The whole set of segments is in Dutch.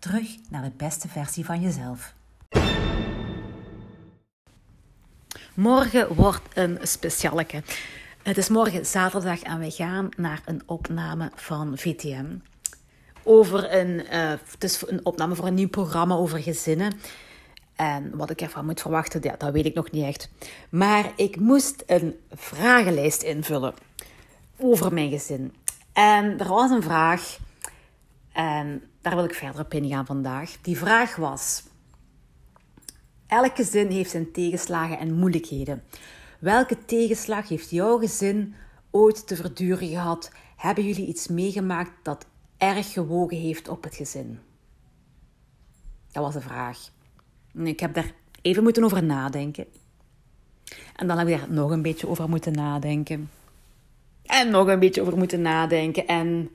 Terug naar de beste versie van jezelf. Morgen wordt een specialeke. Het is morgen zaterdag en wij gaan naar een opname van VTM. Over een, uh, het is een opname voor een nieuw programma over gezinnen. En wat ik ervan moet verwachten, ja, dat weet ik nog niet echt. Maar ik moest een vragenlijst invullen over mijn gezin. En er was een vraag, en daar wil ik verder op ingaan vandaag. Die vraag was: Elk gezin heeft zijn tegenslagen en moeilijkheden. Welke tegenslag heeft jouw gezin ooit te verduren gehad? Hebben jullie iets meegemaakt dat erg gewogen heeft op het gezin? Dat was de vraag. Ik heb daar even moeten over nadenken. En dan heb ik daar nog een beetje over moeten nadenken. En nog een beetje over moeten nadenken. En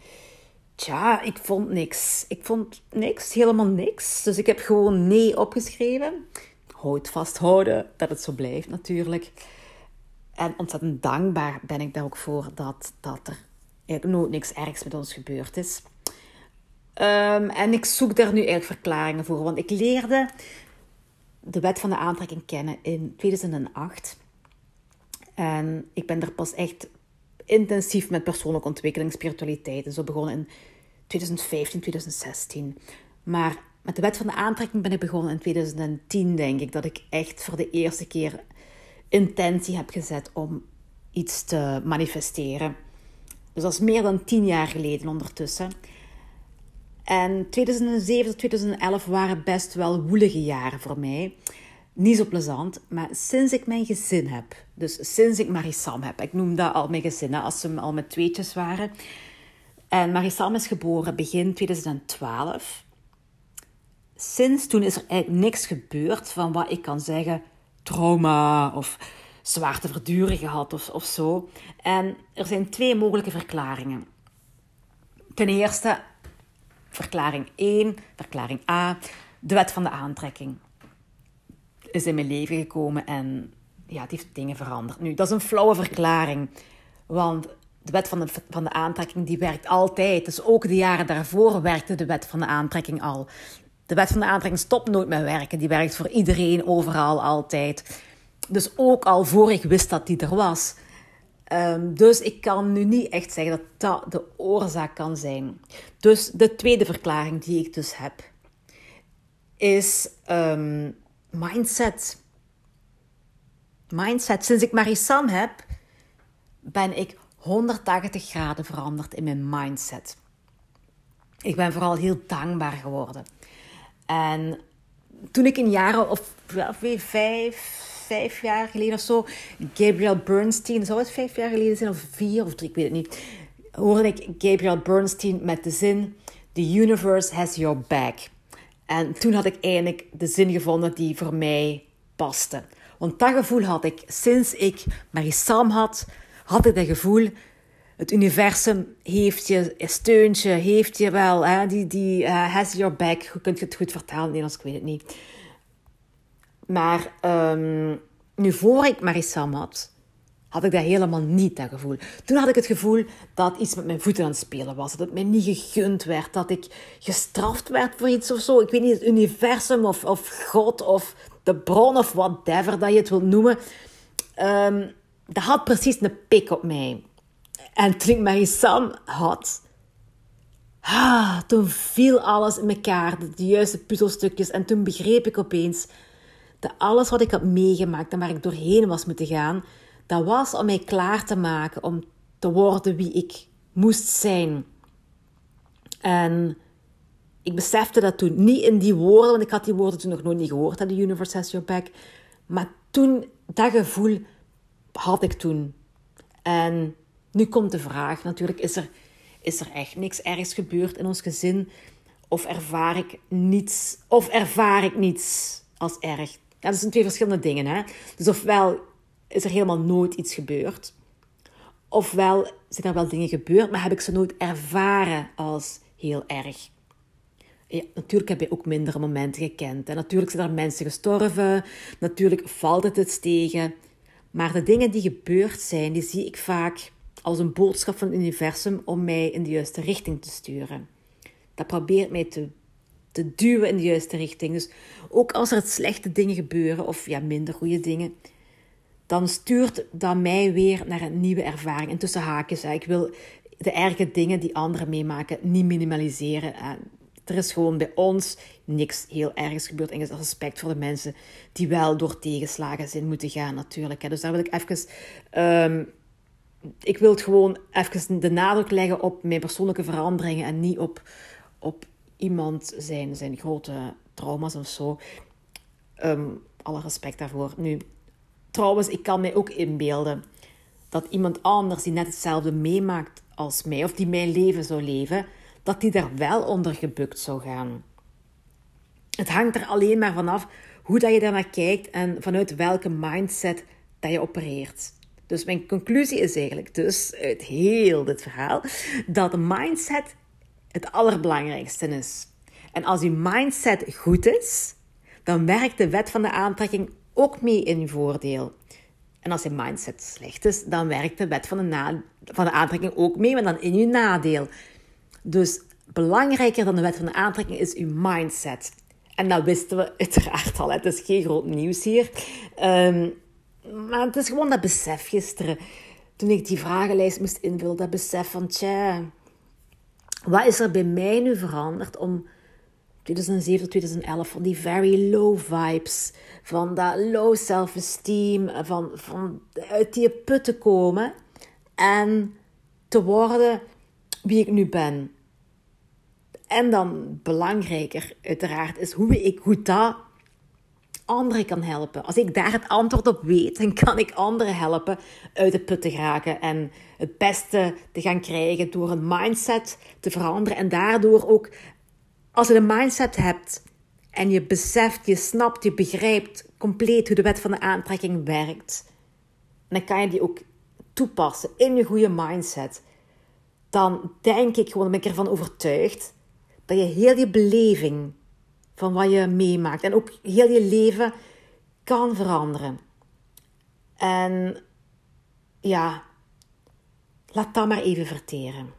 tja, ik vond niks. Ik vond niks, helemaal niks. Dus ik heb gewoon nee opgeschreven. Houd vasthouden dat het zo blijft natuurlijk. En ontzettend dankbaar ben ik daar ook voor dat, dat er nooit niks ergs met ons gebeurd is. Ehm, en ik zoek daar nu eigenlijk verklaringen voor. Want ik leerde de wet van de aantrekking kennen in 2008. En ik ben er pas echt intensief met persoonlijke ontwikkeling, spiritualiteit. En zo begonnen in 2015, 2016. Maar met de wet van de aantrekking ben ik begonnen in 2010, denk ik. Dat ik echt voor de eerste keer intentie heb gezet om iets te manifesteren. Dus dat is meer dan tien jaar geleden ondertussen. En 2007 2011 waren best wel woelige jaren voor mij. Niet zo plezant, maar sinds ik mijn gezin heb, dus sinds ik Marisam heb, ik noem dat al mijn gezin, als ze al met tweetjes waren. En Marisam is geboren begin 2012. Sinds toen is er eigenlijk niks gebeurd van wat ik kan zeggen trauma of zwaar te verduren gehad of, of zo. En er zijn twee mogelijke verklaringen. Ten eerste, verklaring 1, verklaring A, de wet van de aantrekking is in mijn leven gekomen en ja, het heeft dingen veranderd. Nu, dat is een flauwe verklaring, want de wet van de, van de aantrekking die werkt altijd. Dus ook de jaren daarvoor werkte de wet van de aantrekking al. De wet van de aantrekking stopt nooit met werken. Die werkt voor iedereen, overal, altijd. Dus ook al voor ik wist dat die er was. Ehm, dus ik kan nu niet echt zeggen dat dat de oorzaak kan zijn. Dus de tweede verklaring die ik dus heb, is ehm, mindset. Mindset. Sinds ik Marisam heb, ben ik 180 graden veranderd in mijn mindset. Ik ben vooral heel dankbaar geworden. En toen ik een jaar of vijf, vijf jaar geleden of zo, Gabriel Bernstein, zou het vijf jaar geleden zijn of vier of drie, ik weet het niet, hoorde ik Gabriel Bernstein met de zin: The universe has your back. En toen had ik eindelijk de zin gevonden die voor mij paste. Want dat gevoel had ik sinds ik Marisam had, had ik dat gevoel het universum heeft je, steunt je, heeft je wel, hè, die, die uh, has your back. Hoe kunt je het goed vertalen in Nederlands? Ik weet het niet. Maar um, nu voor ik Marissam had, had ik dat helemaal niet, dat gevoel. Toen had ik het gevoel dat iets met mijn voeten aan het spelen was. Dat het mij niet gegund werd. Dat ik gestraft werd voor iets of zo. Ik weet niet, het universum of, of God of de bron of whatever dat je het wilt noemen. Um, dat had precies een pik op mij. En toen ik mijn Sam had, ah, toen viel alles in elkaar, de juiste puzzelstukjes. En toen begreep ik opeens dat alles wat ik had meegemaakt en waar ik doorheen was moeten gaan, dat was om mij klaar te maken om te worden wie ik moest zijn. En ik besefte dat toen niet in die woorden, want ik had die woorden toen nog nooit niet gehoord, de universe has your. Maar toen, dat gevoel had ik toen. En nu komt de vraag natuurlijk, is er, is er echt niks ergs gebeurd in ons gezin? of ervaar ik niets, of ervaar ik niets als erg. Dat zijn twee verschillende dingen. Hè? Dus ofwel is er helemaal nooit iets gebeurd, ofwel zijn er wel dingen gebeurd, maar heb ik ze nooit ervaren als heel erg. Ja, natuurlijk heb je ook mindere momenten gekend. En natuurlijk zijn er mensen gestorven. Natuurlijk valt het het tegen. Maar de dingen die gebeurd zijn, die zie ik vaak als een boodschap van het universum om mij in de juiste richting te sturen. Dat probeert mij te, te duwen in de juiste richting. Dus ook als er slechte dingen gebeuren, of ja, minder goede dingen, dan stuurt dat mij weer naar een nieuwe ervaring. En tussen haakjes, ik wil de erge dingen die anderen meemaken niet minimaliseren. Er is gewoon bij ons niks heel ergs gebeurd. En respect voor de mensen die wel door tegenslagen zijn moeten gaan, natuurlijk. Dus daar wil ik even. Um, ik wil het gewoon even de nadruk leggen op mijn persoonlijke veranderingen en niet op, op iemand zijn, zijn grote trauma's of zo. Um, alle respect daarvoor. Nu, trouwens, ik kan mij ook inbeelden dat iemand anders die net hetzelfde meemaakt als mij, of die mijn leven zou leven, dat die daar wel onder gebukt zou gaan. Het hangt er alleen maar vanaf hoe dat je daarnaar kijkt en vanuit welke mindset dat je opereert. Dus mijn conclusie is eigenlijk dus uit heel dit verhaal dat de mindset het allerbelangrijkste is. En als je mindset goed is, dan werkt de wet van de aantrekking ook mee in je voordeel. En als je mindset slecht is, dan werkt de wet van de, van de aantrekking ook mee, maar dan in je nadeel. Dus belangrijker dan de wet van de aantrekking is uw mindset. En dat wisten we uiteraard al. Het is geen groot nieuws hier. Um, maar het is gewoon dat besef gisteren. Toen ik die vragenlijst moest invullen, dat besef van tja, wat is er bij mij nu veranderd om 2007 2011 van die very low vibes, van dat low self-esteem, van, van uit die put te komen en te worden wie ik nu ben. En dan belangrijker, uiteraard, is hoe ik hoe dat anderen kan helpen. Als ik daar het antwoord op weet, dan kan ik anderen helpen uit de put te geraken en het beste te gaan krijgen door een mindset te veranderen. En daardoor ook, als je een mindset hebt en je beseft, je snapt, je begrijpt compleet hoe de wet van de aantrekking werkt, dan kan je die ook toepassen in je goede mindset. Dan denk ik gewoon, ben ik ervan overtuigd, dat je heel je beleving van wat je meemaakt. En ook heel je leven kan veranderen. En ja, laat dat maar even verteren.